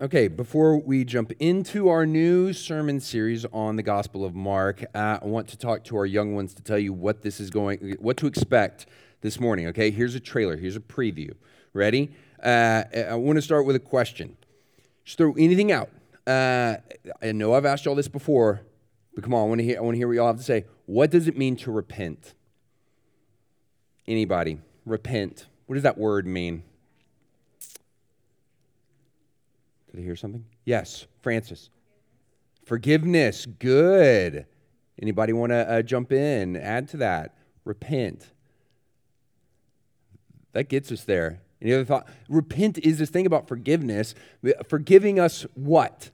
Okay, before we jump into our new sermon series on the Gospel of Mark, uh, I want to talk to our young ones to tell you what this is going, what to expect this morning. Okay, here's a trailer. Here's a preview. Ready? Uh, I want to start with a question. Just throw anything out. Uh, I know I've asked y'all this before, but come on, I want to hear. I want to hear what y'all have to say. What does it mean to repent? Anybody? Repent. What does that word mean? Did I hear something? Yes, Francis. Forgiveness. Good. Anybody want to uh, jump in? Add to that. Repent. That gets us there. Any other thought? Repent is this thing about forgiveness. Forgiving us what?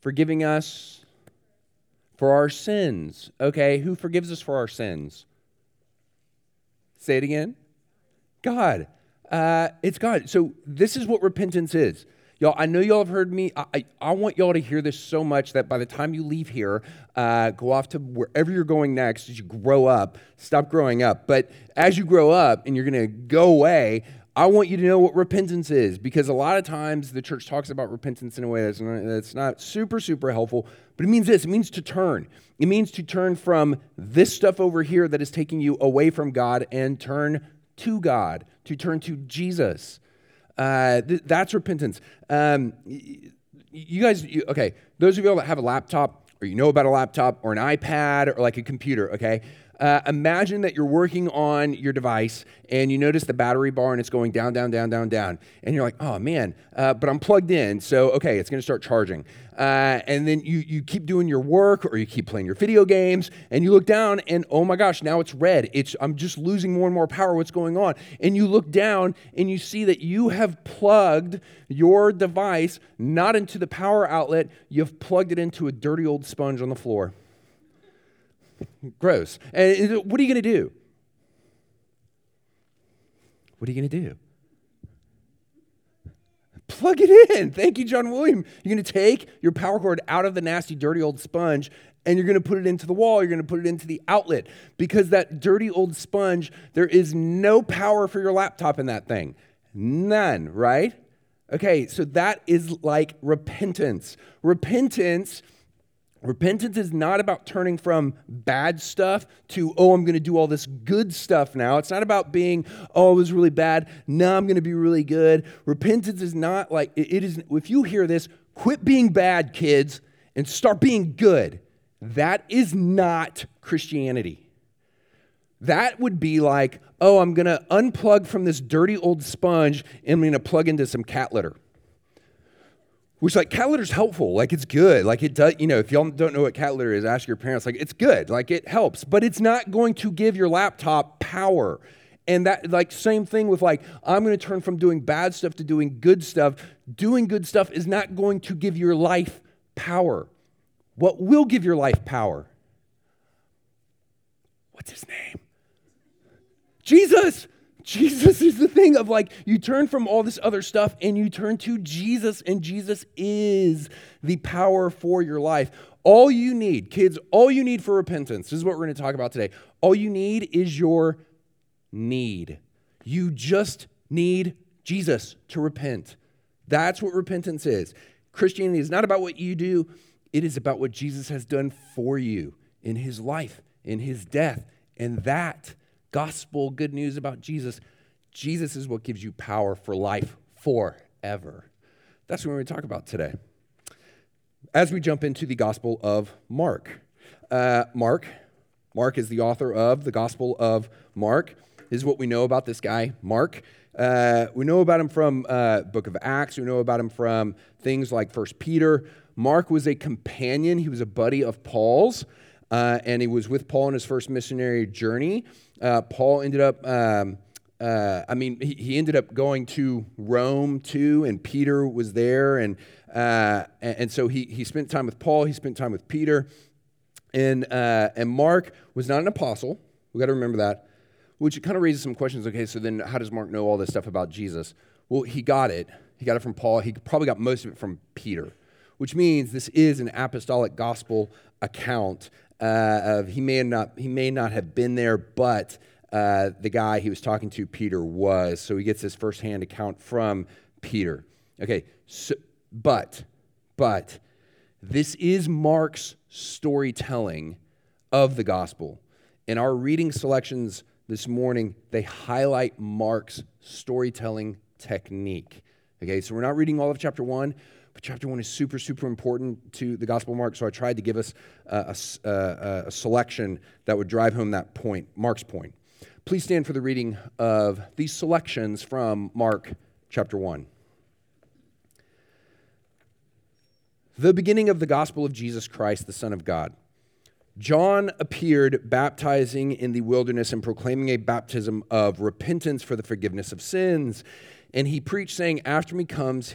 Forgiving us for our sins. Okay, who forgives us for our sins? Say it again. God. Uh, it's God. So this is what repentance is. Y'all, I know y'all have heard me. I, I, I, want y'all to hear this so much that by the time you leave here, uh, go off to wherever you're going next as you grow up, stop growing up. But as you grow up and you're going to go away, I want you to know what repentance is because a lot of times the church talks about repentance in a way that's not, that's not super, super helpful. But it means this it means to turn. It means to turn from this stuff over here that is taking you away from God and turn to God, to turn to Jesus. Uh, th- that's repentance. Um, you guys, you, okay, those of you that have a laptop or you know about a laptop or an iPad or like a computer, okay, uh, imagine that you're working on your device and you notice the battery bar and it's going down, down, down, down, down. And you're like, oh man, uh, but I'm plugged in. So, okay, it's going to start charging. Uh, and then you, you keep doing your work or you keep playing your video games and you look down and oh my gosh, now it's red. It's, I'm just losing more and more power. What's going on? And you look down and you see that you have plugged your device not into the power outlet, you've plugged it into a dirty old sponge on the floor. Gross. And what are you going to do? What are you going to do? Plug it in. Thank you, John William. You're going to take your power cord out of the nasty, dirty old sponge and you're going to put it into the wall. You're going to put it into the outlet because that dirty old sponge, there is no power for your laptop in that thing. None, right? Okay, so that is like repentance. Repentance Repentance is not about turning from bad stuff to, oh, I'm going to do all this good stuff now. It's not about being, oh, it was really bad. Now I'm going to be really good. Repentance is not like, it is, if you hear this, quit being bad, kids, and start being good. That is not Christianity. That would be like, oh, I'm going to unplug from this dirty old sponge and I'm going to plug into some cat litter. Which like cat is helpful, like it's good, like it does. You know, if y'all don't know what cat litter is, ask your parents. Like it's good, like it helps, but it's not going to give your laptop power. And that like same thing with like I'm going to turn from doing bad stuff to doing good stuff. Doing good stuff is not going to give your life power. What will give your life power? What's his name? Jesus. Jesus is the thing of like, you turn from all this other stuff and you turn to Jesus, and Jesus is the power for your life. All you need, kids, all you need for repentance, this is what we're going to talk about today. All you need is your need. You just need Jesus to repent. That's what repentance is. Christianity is not about what you do, it is about what Jesus has done for you in his life, in his death. And that gospel, good news about Jesus, Jesus is what gives you power for life forever. That's what we're going to talk about today. As we jump into the Gospel of Mark, uh, Mark, Mark is the author of the Gospel of Mark. This is what we know about this guy, Mark. Uh, we know about him from uh, Book of Acts. We know about him from things like First Peter. Mark was a companion. He was a buddy of Paul's, uh, and he was with Paul on his first missionary journey. Uh, Paul ended up, um, uh, I mean, he, he, ended up going to Rome too, and Peter was there. And, uh, and, and, so he, he spent time with Paul, he spent time with Peter. And, uh, and Mark was not an apostle. we got to remember that, which kind of raises some questions. Okay, so then how does Mark know all this stuff about Jesus? Well, he got it. He got it from Paul. He probably got most of it from Peter, which means this is an apostolic gospel account uh, of he may not he may not have been there, but uh, the guy he was talking to, Peter, was. So he gets this firsthand account from Peter. Okay, so but, but, this is Mark's storytelling of the gospel. In our reading selections this morning, they highlight Mark's storytelling technique. Okay, so we're not reading all of chapter one, but chapter one is super, super important to the Gospel of Mark. So I tried to give us a, a, a selection that would drive home that point, Mark's point. Please stand for the reading of these selections from Mark chapter 1. The beginning of the gospel of Jesus Christ, the Son of God. John appeared baptizing in the wilderness and proclaiming a baptism of repentance for the forgiveness of sins. And he preached, saying, After me comes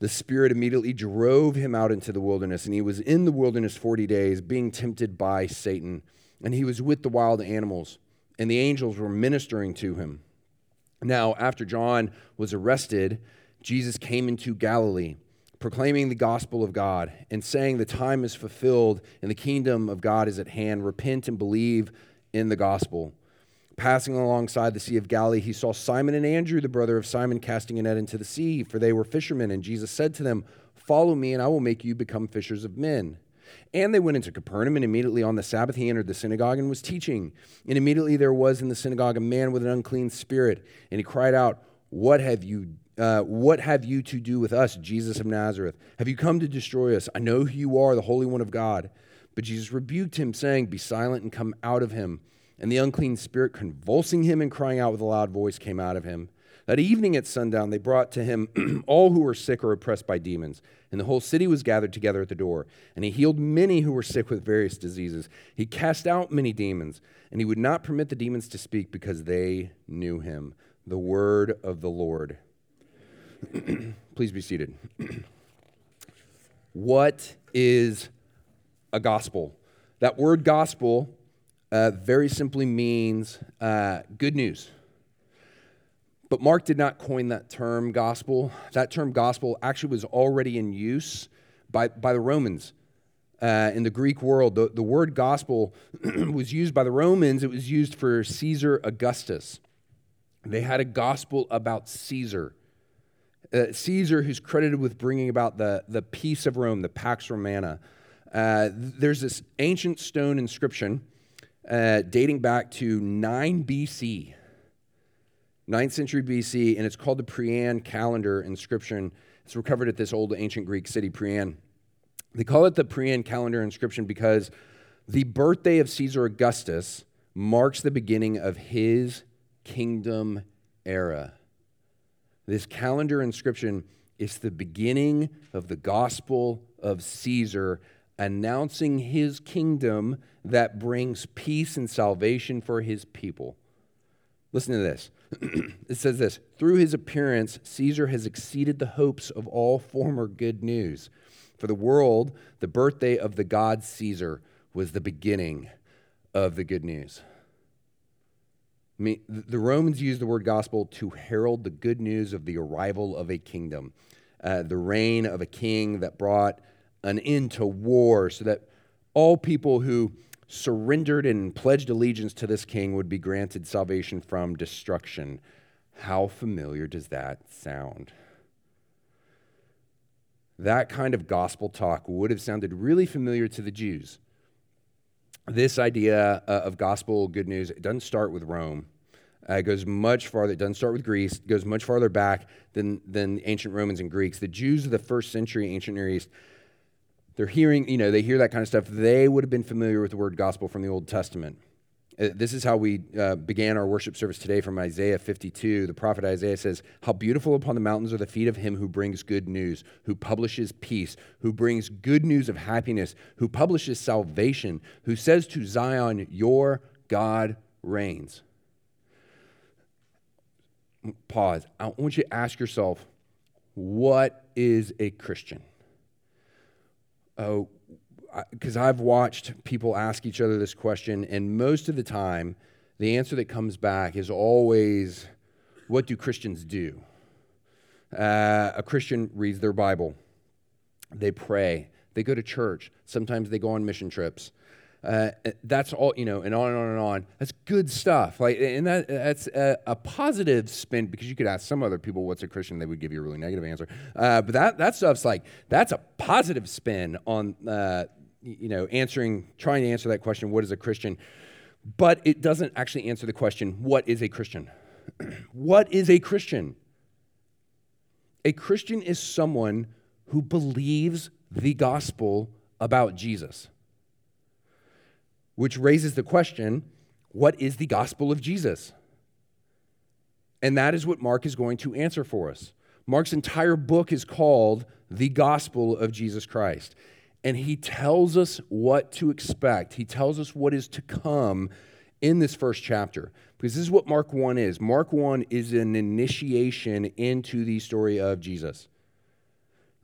The Spirit immediately drove him out into the wilderness, and he was in the wilderness 40 days, being tempted by Satan. And he was with the wild animals, and the angels were ministering to him. Now, after John was arrested, Jesus came into Galilee, proclaiming the gospel of God and saying, The time is fulfilled and the kingdom of God is at hand. Repent and believe in the gospel. Passing alongside the Sea of Galilee, he saw Simon and Andrew, the brother of Simon, casting a net into the sea, for they were fishermen. And Jesus said to them, Follow me, and I will make you become fishers of men. And they went into Capernaum, and immediately on the Sabbath he entered the synagogue and was teaching. And immediately there was in the synagogue a man with an unclean spirit, and he cried out, What have you uh, what have you to do with us, Jesus of Nazareth? Have you come to destroy us? I know who you are, the Holy One of God. But Jesus rebuked him, saying, Be silent and come out of him. And the unclean spirit, convulsing him and crying out with a loud voice, came out of him. That evening at sundown, they brought to him all who were sick or oppressed by demons. And the whole city was gathered together at the door. And he healed many who were sick with various diseases. He cast out many demons, and he would not permit the demons to speak because they knew him. The word of the Lord. Please be seated. what is a gospel? That word gospel uh, very simply means uh, good news. But Mark did not coin that term gospel. That term gospel actually was already in use by, by the Romans. Uh, in the Greek world, the, the word gospel was used by the Romans, it was used for Caesar Augustus. They had a gospel about Caesar. Uh, Caesar, who's credited with bringing about the, the peace of Rome, the Pax Romana. Uh, there's this ancient stone inscription uh, dating back to 9 BC, 9th century BC, and it's called the Priene calendar inscription. It's recovered at this old ancient Greek city, Priene. They call it the Priene calendar inscription because the birthday of Caesar Augustus marks the beginning of his kingdom era. This calendar inscription is the beginning of the gospel of Caesar, announcing his kingdom that brings peace and salvation for his people. Listen to this. it says this Through his appearance, Caesar has exceeded the hopes of all former good news. For the world, the birthday of the god Caesar was the beginning of the good news. I mean, the Romans used the word gospel to herald the good news of the arrival of a kingdom, uh, the reign of a king that brought an end to war, so that all people who surrendered and pledged allegiance to this king would be granted salvation from destruction. How familiar does that sound? That kind of gospel talk would have sounded really familiar to the Jews this idea uh, of gospel good news, it doesn't start with Rome. Uh, it goes much farther. It doesn't start with Greece. It goes much farther back than, than ancient Romans and Greeks. The Jews of the first century ancient Near East, they're hearing, you know, they hear that kind of stuff. They would have been familiar with the word gospel from the Old Testament. Uh, this is how we uh, began our worship service today from Isaiah 52. The prophet Isaiah says, How beautiful upon the mountains are the feet of him who brings good news, who publishes peace, who brings good news of happiness, who publishes salvation, who says to Zion, Your God reigns. Pause. I want you to ask yourself, What is a Christian? Because I've watched people ask each other this question, and most of the time, the answer that comes back is always, What do Christians do? Uh, a Christian reads their Bible, they pray, they go to church, sometimes they go on mission trips. Uh, that's all you know, and on and on and on. That's good stuff. Like, and that that's a, a, positive spin because you could ask some other people what's a Christian, they would give you a really negative answer. Uh, but that that stuff's like that's a positive spin on uh, you know answering, trying to answer that question. What is a Christian? But it doesn't actually answer the question. What is a Christian? what is a Christian? A Christian is someone who believes the gospel about Jesus which raises the question what is the gospel of Jesus? And that is what Mark is going to answer for us. Mark's entire book is called The Gospel of Jesus Christ. And he tells us what to expect, he tells us what is to come in this first chapter. Because this is what Mark 1 is. Mark 1 is an initiation into the story of Jesus.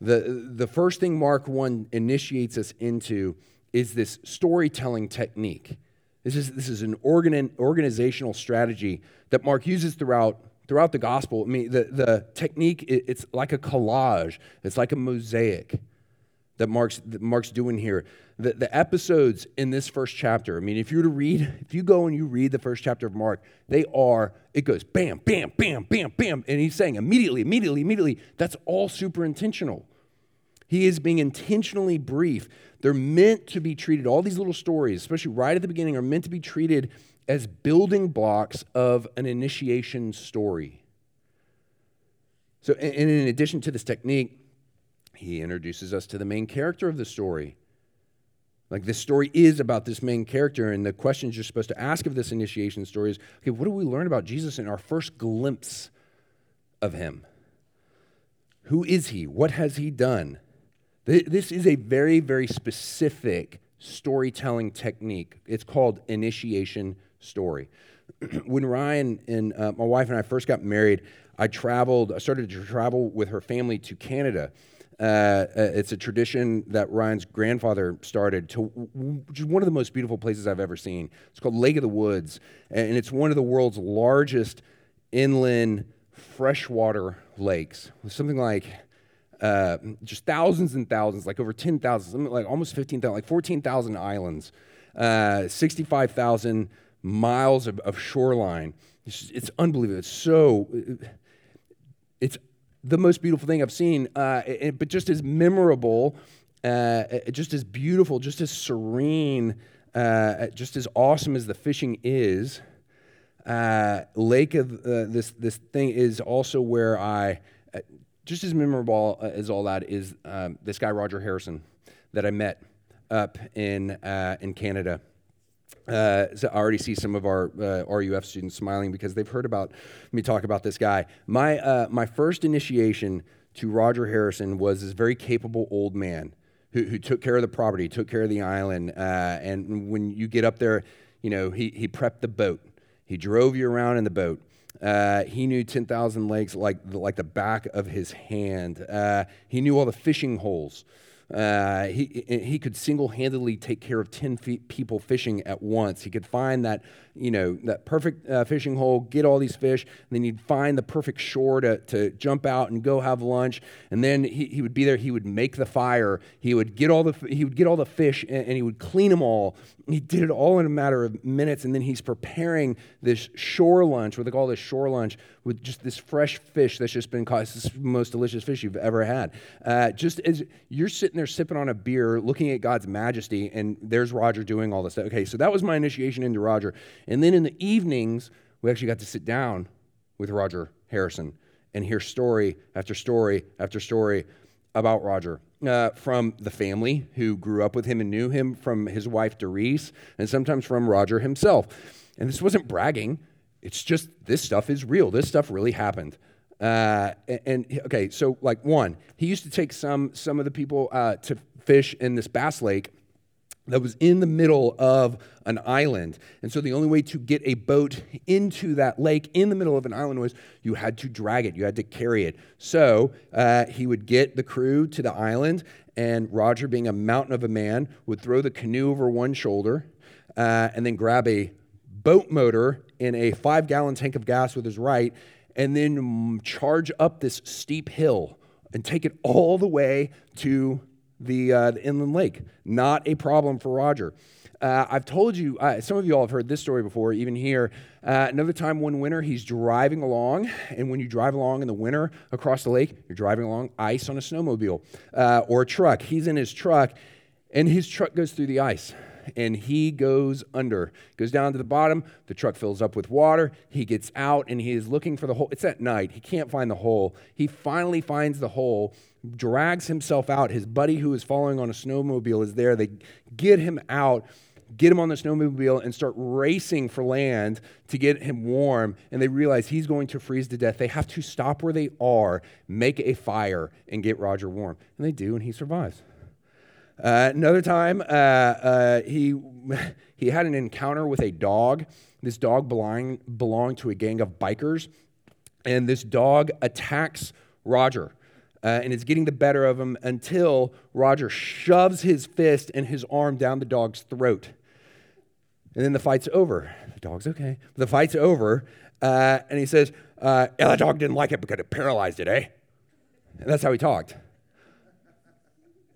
The, the first thing Mark 1 initiates us into is this storytelling technique. This is, this is an organ, organizational strategy that Mark uses throughout, throughout the gospel. I mean, the, the technique, it, it's like a collage, it's like a mosaic that Mark's, that Mark's doing here. The, the episodes in this first chapter, I mean, if you were to read, if you go and you read the first chapter of Mark, they are, it goes bam, bam, bam, bam, bam. And he's saying immediately, immediately, immediately. That's all super intentional. He is being intentionally brief. They're meant to be treated, all these little stories, especially right at the beginning, are meant to be treated as building blocks of an initiation story. So, and in addition to this technique, he introduces us to the main character of the story. Like this story is about this main character, and the questions you're supposed to ask of this initiation story is okay, what do we learn about Jesus in our first glimpse of him? Who is he? What has he done? This is a very, very specific storytelling technique. It's called initiation story. when Ryan and uh, my wife and I first got married, I traveled, I started to travel with her family to Canada. Uh, uh it's a tradition that Ryan's grandfather started to which is one of the most beautiful places I've ever seen. It's called Lake of the Woods, and it's one of the world's largest inland freshwater lakes. Something like uh, just thousands and thousands, like over 10,000, like almost 15,000, like 14,000 islands, uh, 65,000 miles of, of shoreline. It's, it's, unbelievable. It's so, it's the most beautiful thing I've seen, uh, it, but just as memorable, uh, just as beautiful, just as serene, uh, just as awesome as the fishing is. Uh, lake of this this thing is also where I just as memorable uh, as all that is um, this guy Roger Harrison that I met up in uh, in Canada. Uh, so I already see some of our uh, RUF students smiling because they've heard about me talk about this guy. My uh, my first initiation to Roger Harrison was this very capable old man who, who took care of the property, took care of the island, uh, and when you get up there, you know he he prepped the boat, he drove you around in the boat. Uh, he knew 10,000 lakes like, like the back of his hand. Uh, he knew all the fishing holes. Uh, he, he could single-handedly take care of 10 people fishing at once. He could find that, you know, that perfect uh, fishing hole, get all these fish, and then he'd find the perfect shore to, to jump out and go have lunch. And then he, he would be there. He would make the fire. He would get all the, he would get all the fish and, and he would clean them all. He did it all in a matter of minutes. And then he's preparing this shore lunch, what they call this shore lunch, with just this fresh fish that's just been caught. It's the most delicious fish you've ever had. Uh, just as you're sitting there sipping on a beer, looking at God's majesty, and there's Roger doing all this stuff. Okay, so that was my initiation into Roger. And then in the evenings, we actually got to sit down with Roger Harrison and hear story after story after story about Roger. Uh, from the family who grew up with him and knew him, from his wife Doris, and sometimes from Roger himself. And this wasn't bragging. It's just this stuff is real. This stuff really happened. Uh, and, and, okay, so like one, he used to take some some of the people uh, to fish in this bass lake that was in the middle of an island. And so the only way to get a boat into that lake in the middle of an island was you had to drag it, you had to carry it. So uh, he would get the crew to the island, and Roger, being a mountain of a man, would throw the canoe over one shoulder uh, and then grab a boat motor in a five gallon tank of gas with his right, and then charge up this steep hill and take it all the way to the, uh, the inland lake. Not a problem for Roger. Uh, I've told you, uh, some of you all have heard this story before, even here. Uh, another time one winter, he's driving along, and when you drive along in the winter across the lake, you're driving along ice on a snowmobile uh, or a truck. He's in his truck, and his truck goes through the ice and he goes under, goes down to the bottom. The truck fills up with water. He gets out and he is looking for the hole. It's at night. He can't find the hole. He finally finds the hole, drags himself out. His buddy, who is following on a snowmobile, is there. They get him out get him on the snowmobile and start racing for land to get him warm. And they realize he's going to freeze to death. They have to stop where they are, make a fire, and get Roger warm. And they do, and he survives. Uh, another time, uh, uh, he, he had an encounter with a dog. This dog belong, belonged to a gang of bikers, and this dog attacks Roger. Uh, and is getting the better of him until Roger shoves his fist and his arm down the dog's throat. And then the fight's over. The dog's okay. The fight's over. Uh, and he says, uh, yeah, the dog didn't like it because it paralyzed it, eh? And that's how he talked.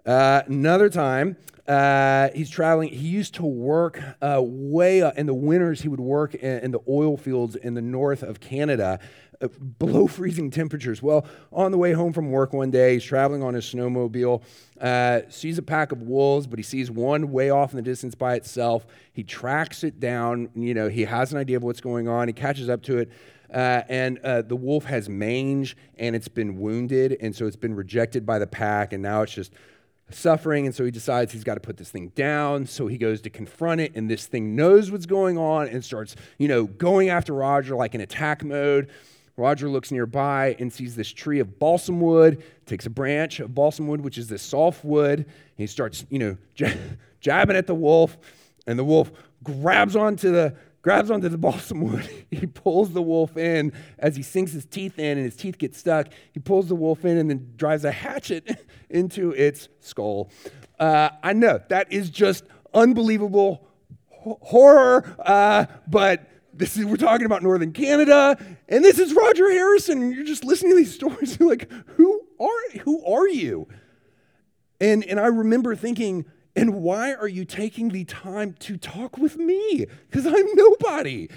Uh, another time, uh, he's traveling. He used to work uh, way up in the winters. He would work in, in, the oil fields in the north of Canada, uh, below freezing temperatures. Well, on the way home from work one day, he's traveling on his snowmobile. Uh, sees a pack of wolves, but he sees one way off in the distance by itself. He tracks it down. You know, he has an idea of what's going on. He catches up to it. Uh, and uh, the wolf has mange and it's been wounded, and so it's been rejected by the pack, and now it's just suffering, and so he decides he's got to put this thing down. So he goes to confront it, and this thing knows what's going on and starts, you know, going after Roger like in attack mode. Roger looks nearby and sees this tree of balsam wood, takes a branch of balsam wood, which is this soft wood, he starts, you know, jabbing at the wolf, and the wolf grabs onto the grabs onto the balsam wood. He pulls the wolf in as he sinks his teeth in and his teeth get stuck. He pulls the wolf in and then drives a hatchet into its skull. Uh, I know that is just unbelievable horror, uh, but this is we're talking about northern canada and this is roger harrison you're just listening to these stories you're like who are who are you and and i remember thinking and why are you taking the time to talk with me? Because I'm nobody.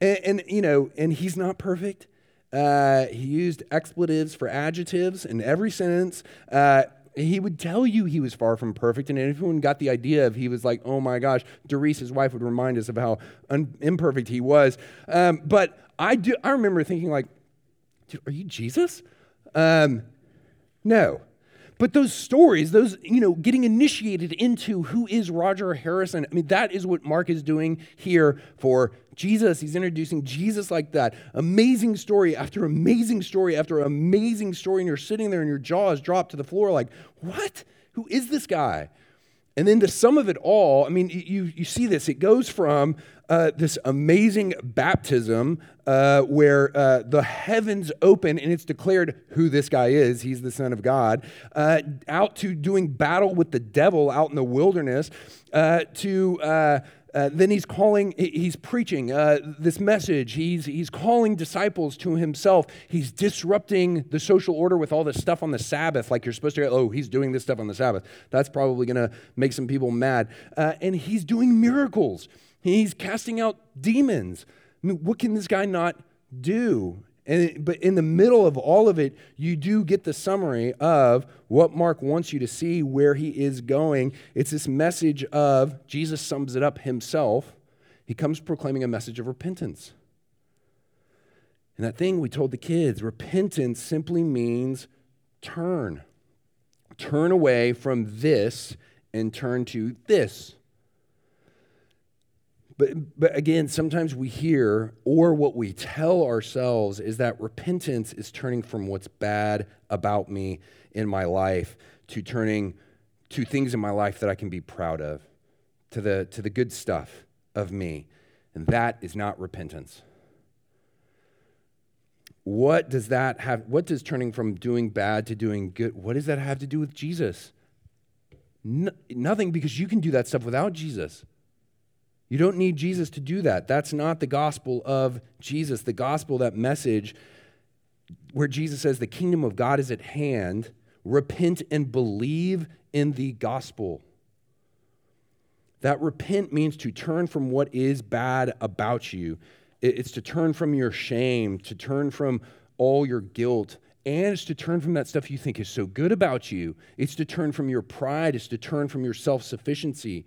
And, and, you know, and he's not perfect. Uh, he used expletives for adjectives in every sentence. Uh, he would tell you he was far from perfect. And if anyone got the idea of he was like, oh my gosh, Doris, wife, would remind us of how un- imperfect he was. Um, but I, do, I remember thinking, like, are you Jesus? Um, no. But those stories, those, you know, getting initiated into who is Roger Harrison, I mean, that is what Mark is doing here for Jesus. He's introducing Jesus like that. Amazing story after amazing story after amazing story. And you're sitting there and your jaw is dropped to the floor like, what? Who is this guy? And then the sum of it all, I mean, you, you see this. It goes from uh, this amazing baptism uh, where uh, the heavens open and it's declared who this guy is. He's the Son of God. Uh, out to doing battle with the devil out in the wilderness, uh, to uh, then he's calling, he's preaching this message. He's, he's calling disciples to himself. He's disrupting the social order with all this stuff on the Sabbath, like you're supposed to, oh, he's doing this stuff on the Sabbath. That's probably going to make some people mad. And he's doing miracles, he's casting out demons. I mean, what can this guy not do? And, but in the middle of all of it, you do get the summary of what Mark wants you to see, where he is going. It's this message of Jesus sums it up himself. He comes proclaiming a message of repentance. And that thing we told the kids repentance simply means turn. Turn away from this and turn to this. But, but again, sometimes we hear, or what we tell ourselves, is that repentance is turning from what's bad about me in my life to turning to things in my life that I can be proud of, to the, to the good stuff of me. And that is not repentance. What does that have? What does turning from doing bad to doing good, what does that have to do with Jesus? No, nothing, because you can do that stuff without Jesus. You don't need Jesus to do that. That's not the gospel of Jesus. The gospel, that message where Jesus says the kingdom of God is at hand, repent and believe in the gospel. That repent means to turn from what is bad about you. It's to turn from your shame, to turn from all your guilt, and it's to turn from that stuff you think is so good about you. It's to turn from your pride, it's to turn from your self sufficiency.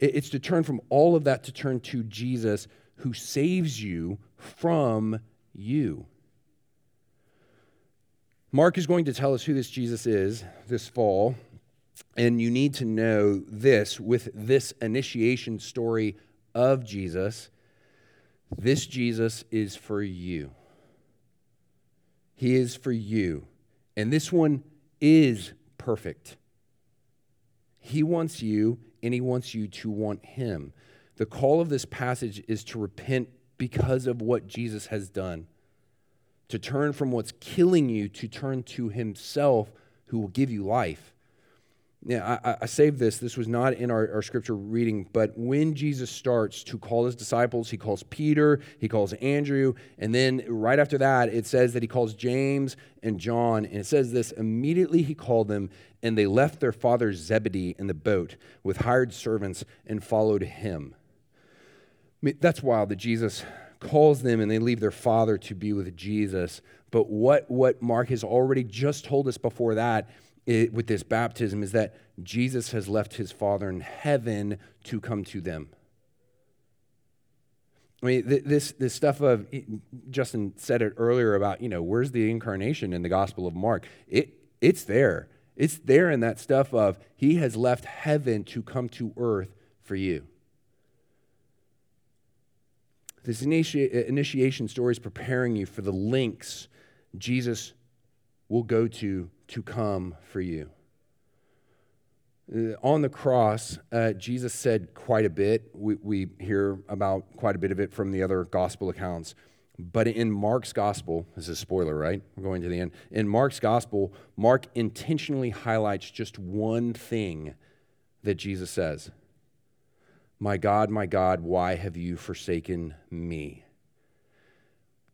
It's to turn from all of that to turn to Jesus who saves you from you. Mark is going to tell us who this Jesus is this fall, and you need to know this with this initiation story of Jesus. This Jesus is for you. He is for you. And this one is perfect. He wants you, and He wants you to want Him. The call of this passage is to repent because of what Jesus has done, to turn from what's killing you, to turn to Himself who will give you life. Yeah, I, I, saved this. This was not in our, our scripture reading, but when Jesus starts to call his disciples, he calls Peter, he calls Andrew, and then right after that, it says that he calls James and John. And it says this immediately he called them, and they left their father Zebedee in the boat with hired servants and followed him. I mean, that's wild that Jesus calls them and they leave their father to be with Jesus. But what, what Mark has already just told us before that it, with this baptism is that Jesus has left his Father in heaven to come to them. I mean, this, this stuff of, Justin said it earlier about, you know, where's the incarnation in the Gospel of Mark? It, it's there. It's there in that stuff of he has left heaven to come to earth for you. This initi- uh, initiation story is preparing you for the links Jesus will go to to come for you. Uh, on the cross, uh, Jesus said quite a bit. We, we hear about quite a bit of it from the other gospel accounts. But in Mark's gospel, this is a spoiler, right? We're going to the end. In Mark's gospel, Mark intentionally highlights just one thing that Jesus says My God, my God, why have you forsaken me?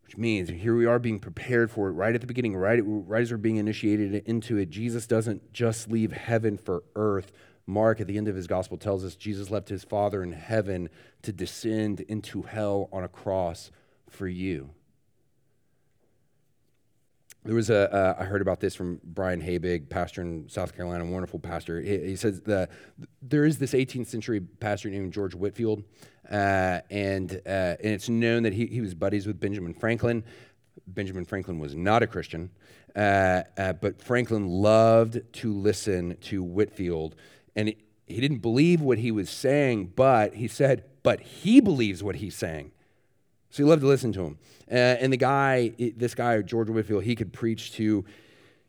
Which means here we are being prepared for it right at the beginning, right, right as we're being initiated into it. Jesus doesn't just leave heaven for earth. Mark, at the end of his gospel, tells us Jesus left his Father in heaven to descend into hell on a cross for you. There was a uh, I heard about this from Brian Habig, pastor in South Carolina, wonderful pastor. He, he says that there is this 18th century pastor named George Whitefield uh, and, uh, and it's known that he, he was buddies with Benjamin Franklin. Benjamin Franklin was not a Christian, uh, uh but Franklin loved to listen to Whitefield. And it, he didn't believe what he was saying, but he said, but he believes what he's saying. So he loved to listen to him. Uh, and the guy, this guy, George Whitefield, he could preach to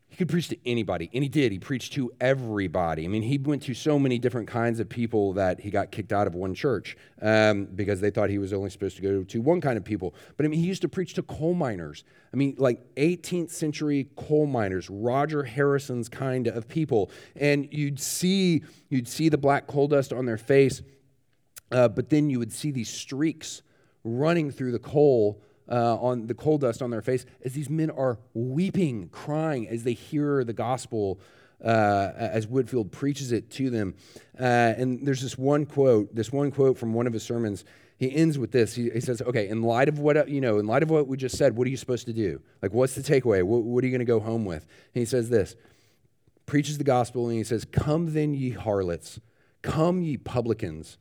he could preach to anybody, and he did. He preached to everybody. I mean, he went to so many different kinds of people that he got kicked out of one church um, because they thought he was only supposed to go to one kind of people. But I mean, he used to preach to coal miners. I mean, like 18th century coal miners, Roger Harrison's kind of people, and you'd see you'd see the black coal dust on their face, uh, but then you would see these streaks running through the coal uh, on the coal dust on their face as these men are weeping, crying as they hear the gospel uh, as Whitefield preaches it to them. Uh, and there's this one quote, this one quote from one of his sermons. He ends with this. He, he, says, "Okay, in light of what you know, in light of what we just said, what are you supposed to do? Like, what's the takeaway? What, what are you going to go home with?" And he says this: preaches the gospel, and he says, "Come then, ye harlots, come ye publicans,"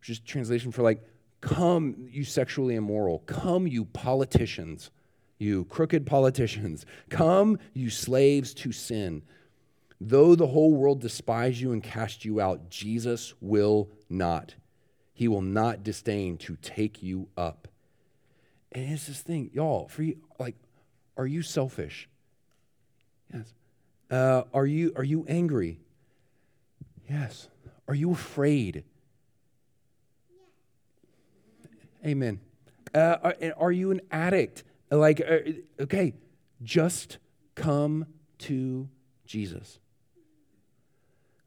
which is translation for like Come, you sexually immoral. Come, you politicians, you crooked politicians. Come, you slaves to sin. Though the whole world despise you and cast you out, Jesus will not. He will not disdain to take you up. And it's this thing, y'all, for you, like, are you selfish? Yes. Uh, are you are you angry? Yes. Are you afraid? Amen. Uh, are, are, you an addict? Like, uh, okay, just come to Jesus.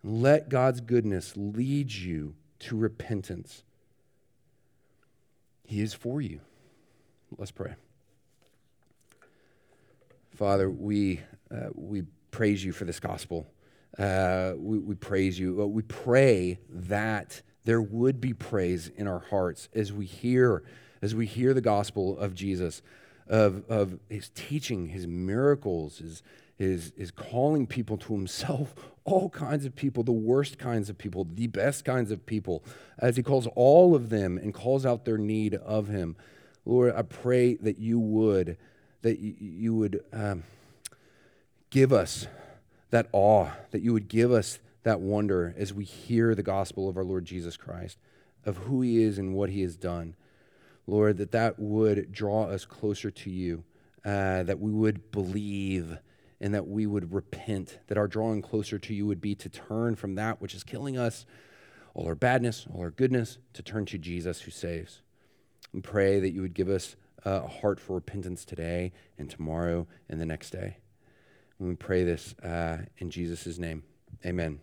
Let God's goodness lead you to repentance. He is for you. Let's pray. Father, we, uh, we praise you for this gospel. Uh, we, we praise you. We pray that there would be praise in our hearts as we hear, as we hear the gospel of Jesus, of, of his teaching, his miracles, his, his, his calling people to himself, all kinds of people, the worst kinds of people, the best kinds of people, as he calls all of them and calls out their need of him. Lord, I pray that you would, that you would um, give us that awe, that you would give us that wonder as we hear the gospel of our Lord Jesus Christ, of who he is and what he has done. Lord, that that would draw us closer to you, uh, that we would believe and that we would repent, that our drawing closer to you would be to turn from that which is killing us, all our badness, all our goodness, to turn to Jesus who saves. And pray that you would give us a heart for repentance today and tomorrow and the next day. And we pray this uh, in Jesus' name. Amen.